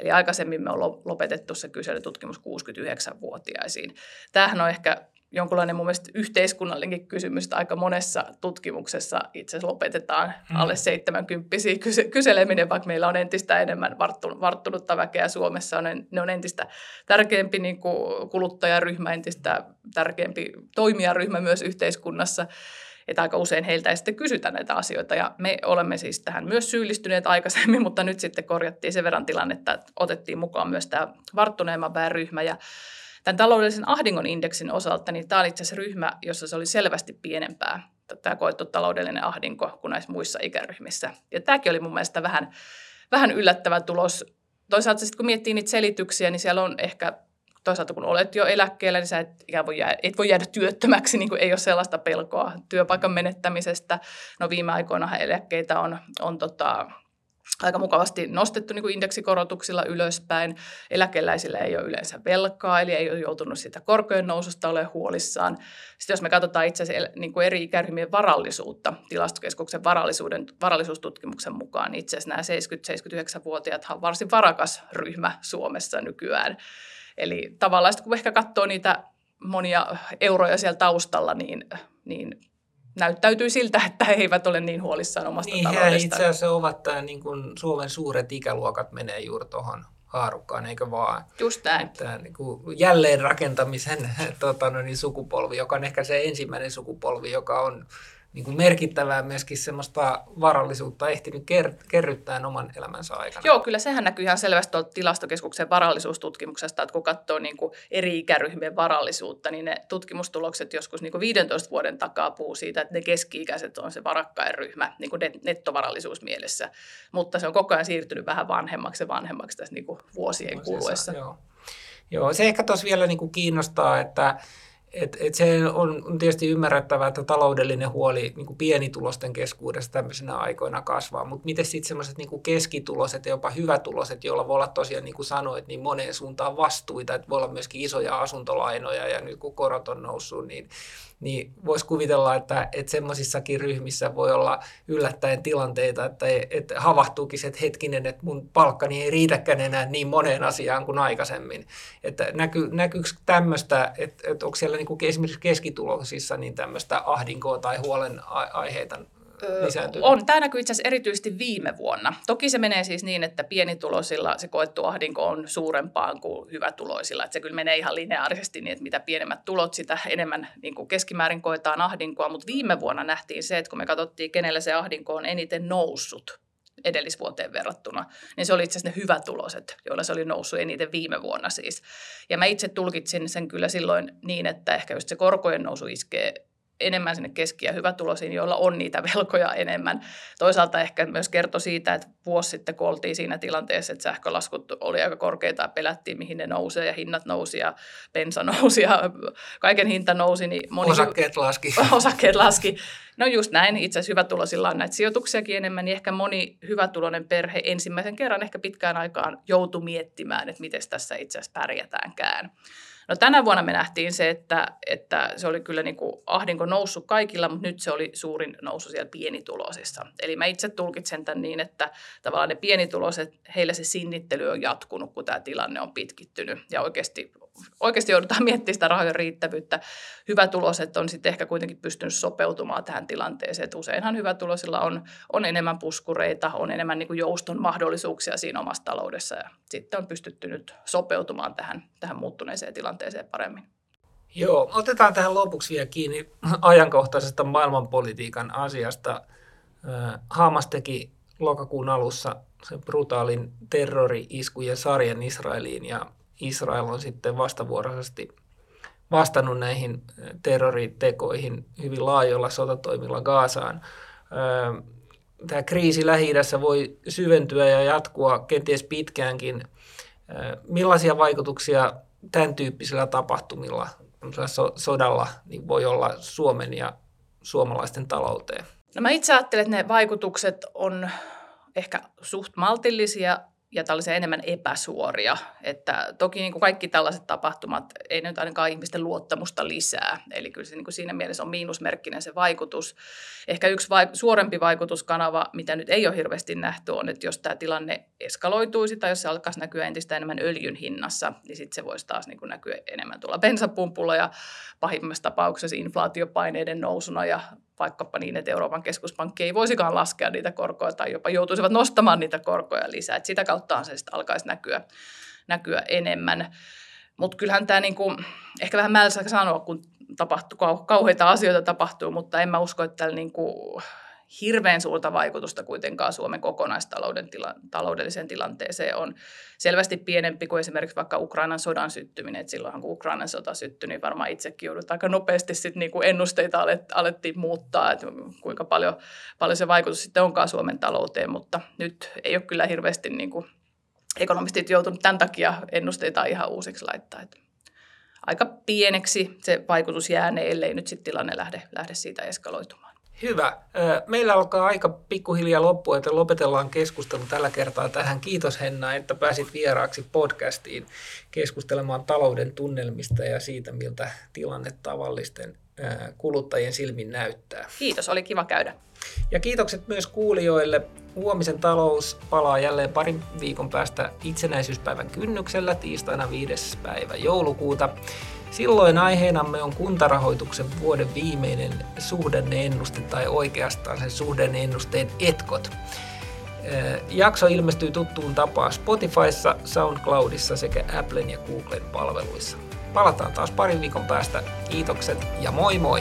Eli aikaisemmin me on lopetettu se kyselytutkimus 69-vuotiaisiin. Tämähän on ehkä jonkunlainen mun mielestä yhteiskunnallinenkin kysymys, että aika monessa tutkimuksessa itse asiassa lopetetaan hmm. alle 70 kyseleminen, vaikka meillä on entistä enemmän varttunutta väkeä Suomessa, on, ne on entistä tärkeämpi niin kuin kuluttajaryhmä, entistä tärkeämpi toimijaryhmä myös yhteiskunnassa että aika usein heiltä ei sitten kysytä näitä asioita. Ja me olemme siis tähän myös syyllistyneet aikaisemmin, mutta nyt sitten korjattiin sen verran tilannetta, että otettiin mukaan myös tämä varttuneemman väen ryhmä. Ja tämän taloudellisen ahdingon indeksin osalta, niin tämä oli itse asiassa ryhmä, jossa se oli selvästi pienempää, tämä koettu taloudellinen ahdinko kuin näissä muissa ikäryhmissä. Ja tämäkin oli mun mielestä vähän, vähän yllättävä tulos. Toisaalta sitten kun miettii niitä selityksiä, niin siellä on ehkä toisaalta kun olet jo eläkkeellä, niin sä et, voi, jää, et voi jäädä työttömäksi, niin kuin ei ole sellaista pelkoa työpaikan menettämisestä. No viime aikoina eläkkeitä on, on tota, aika mukavasti nostettu niin kuin indeksikorotuksilla ylöspäin. Eläkeläisillä ei ole yleensä velkaa, eli ei ole joutunut sitä korkojen noususta ole huolissaan. Sitten jos me katsotaan itse asiassa niin kuin eri ikäryhmien varallisuutta, tilastokeskuksen varallisuuden, varallisuustutkimuksen mukaan, niin itse asiassa nämä 70-79-vuotiaat on varsin varakas ryhmä Suomessa nykyään. Eli tavallaan kun ehkä katsoo niitä monia euroja siellä taustalla, niin, niin näyttäytyy siltä, että he eivät ole niin huolissaan omasta niin, taloudestaan. itse asiassa ovat tämä, niin kuin Suomen suuret ikäluokat menee juuri tuohon haarukkaan, eikö vaan? Just näin. Tämä niin kuin jälleenrakentamisen tota, no niin, sukupolvi, joka on ehkä se ensimmäinen sukupolvi, joka on niin kuin merkittävää myöskin semmoista varallisuutta ehtinyt ker- kerryttää oman elämänsä aikana. Joo, kyllä sehän näkyy ihan selvästi tuolta tilastokeskuksen varallisuustutkimuksesta, että kun katsoo niin kuin eri ikäryhmien varallisuutta, niin ne tutkimustulokset joskus niin kuin 15 vuoden takaa puhuu siitä, että ne keski-ikäiset on se varakkain ryhmä niin kuin nettovarallisuusmielessä, mutta se on koko ajan siirtynyt vähän vanhemmaksi ja vanhemmaksi tässä niin kuin vuosien kuluessa. Joo. joo, se ehkä tuossa vielä niin kuin kiinnostaa, että et, et se on tietysti ymmärrettävää, että taloudellinen huoli niin kuin pienitulosten keskuudessa tämmöisenä aikoina kasvaa, mutta miten sitten semmoiset niin keskituloset ja jopa hyvätuloset, joilla voi olla tosiaan niin kuin sanoit, niin moneen suuntaan vastuita, että voi olla myöskin isoja asuntolainoja ja nyt kun korot on noussut, niin niin voisi kuvitella, että, että semmoisissakin ryhmissä voi olla yllättäen tilanteita, että, että havahtuukin että hetkinen, että mun palkkani ei riitäkään enää niin moneen asiaan kuin aikaisemmin. Että näky, näkyykö tämmöistä, että, että onko siellä niin kuin esimerkiksi keskituloisissa niin tämmöistä ahdinkoa tai huolen aiheita lisääntynyt? On. Tämä näkyy itse asiassa erityisesti viime vuonna. Toki se menee siis niin, että pienituloisilla se koettu ahdinko on suurempaa kuin hyvätuloisilla. Että se kyllä menee ihan lineaarisesti niin, että mitä pienemmät tulot, sitä enemmän niin kuin keskimäärin koetaan ahdinkoa. Mutta viime vuonna nähtiin se, että kun me katsottiin, kenellä se ahdinko on eniten noussut, edellisvuoteen verrattuna, niin se oli itse asiassa ne hyvätuloset, joilla se oli noussut eniten viime vuonna siis. Ja mä itse tulkitsin sen kyllä silloin niin, että ehkä just se korkojen nousu iskee enemmän sinne keski- ja hyvätuloisiin, joilla on niitä velkoja enemmän. Toisaalta ehkä myös kertoi siitä, että vuosi sitten kun oltiin siinä tilanteessa, että sähkölaskut oli aika korkeita ja pelättiin, mihin ne nousee ja hinnat nousi ja bensa nousi ja kaiken hinta nousi. Niin moni osakkeet laski. osakkeet laski. No just näin, itse asiassa hyvätulosilla on näitä sijoituksiakin enemmän, niin ehkä moni hyvätuloinen perhe ensimmäisen kerran ehkä pitkään aikaan joutui miettimään, että miten tässä itse asiassa pärjätäänkään. No tänä vuonna me nähtiin se, että, että se oli kyllä niin kuin ahdinko noussut kaikilla, mutta nyt se oli suurin nousu siellä pienituloisissa. Eli mä itse tulkitsen tämän niin, että tavallaan ne pienituloiset, heillä se sinnittely on jatkunut, kun tämä tilanne on pitkittynyt ja oikeasti oikeasti joudutaan miettimään sitä rahojen riittävyyttä. Hyvätuloiset on sitten ehkä kuitenkin pystynyt sopeutumaan tähän tilanteeseen. Että useinhan hyvätuloisilla on, on enemmän puskureita, on enemmän niin kuin jouston mahdollisuuksia siinä omassa taloudessa ja sitten on pystytty nyt sopeutumaan tähän, tähän muuttuneeseen tilanteeseen paremmin. Joo, otetaan tähän lopuksi vielä kiinni ajankohtaisesta maailmanpolitiikan asiasta. Hamas teki lokakuun alussa sen brutaalin terrori-iskujen sarjan Israeliin ja Israel on sitten vastavuoroisesti vastannut näihin terroritekoihin hyvin laajoilla sotatoimilla Gaasaan. Tämä kriisi lähi voi syventyä ja jatkua kenties pitkäänkin. Millaisia vaikutuksia tämän tyyppisillä tapahtumilla, sodalla, niin voi olla Suomen ja suomalaisten talouteen? No mä itse ajattelen, että ne vaikutukset on ehkä suht maltillisia ja tällaisia enemmän epäsuoria. Että toki niin kuin kaikki tällaiset tapahtumat ei nyt ainakaan ihmisten luottamusta lisää. Eli kyllä se niin kuin siinä mielessä on miinusmerkkinen se vaikutus. Ehkä yksi vaik- suorempi vaikutuskanava, mitä nyt ei ole hirveästi nähty, on, että jos tämä tilanne eskaloituisi tai jos se alkaisi näkyä entistä enemmän öljyn hinnassa, niin sitten se voisi taas niin kuin näkyä enemmän tuolla bensapumpulla ja pahimmassa tapauksessa inflaatiopaineiden nousuna ja vaikkapa niin, että Euroopan keskuspankki ei voisikaan laskea niitä korkoja tai jopa joutuisivat nostamaan niitä korkoja lisää. Et sitä kauttahan se sitten alkaisi näkyä, näkyä enemmän. Mutta kyllähän tämä niinku, ehkä vähän mälsä sanoa, kun tapahtuu, kauheita asioita tapahtuu, mutta en mä usko, että tällä niinku hirveän suurta vaikutusta kuitenkaan Suomen kokonaistalouden tila, taloudelliseen tilanteeseen on selvästi pienempi kuin esimerkiksi vaikka Ukrainan sodan syttyminen. Et silloinhan kun Ukrainan sota syttyi, niin varmaan itsekin joudut aika nopeasti sit niinku ennusteita alettiin muuttaa, että kuinka paljon, paljon se vaikutus sitten onkaan Suomen talouteen, mutta nyt ei ole kyllä hirveästi niinku ekonomistit joutunut tämän takia ennusteita ihan uusiksi laittaa. Et aika pieneksi se vaikutus jäänee, ellei nyt sitten tilanne lähde, lähde siitä eskaloitumaan. Hyvä. Meillä alkaa aika pikkuhiljaa loppu, että lopetellaan keskustelu tällä kertaa tähän. Kiitos Henna, että pääsit vieraaksi podcastiin keskustelemaan talouden tunnelmista ja siitä, miltä tilanne tavallisten kuluttajien silmin näyttää. Kiitos, oli kiva käydä. Ja kiitokset myös kuulijoille. Huomisen talous palaa jälleen parin viikon päästä itsenäisyyspäivän kynnyksellä tiistaina 5. päivä joulukuuta. Silloin aiheenamme on kuntarahoituksen vuoden viimeinen suhdanneennuste tai oikeastaan sen suhdanneennusteen etkot. Jakso ilmestyy tuttuun tapaan Spotifyssa, SoundCloudissa sekä Applen ja Googlen palveluissa. Palataan taas parin viikon päästä. Kiitokset ja moi moi!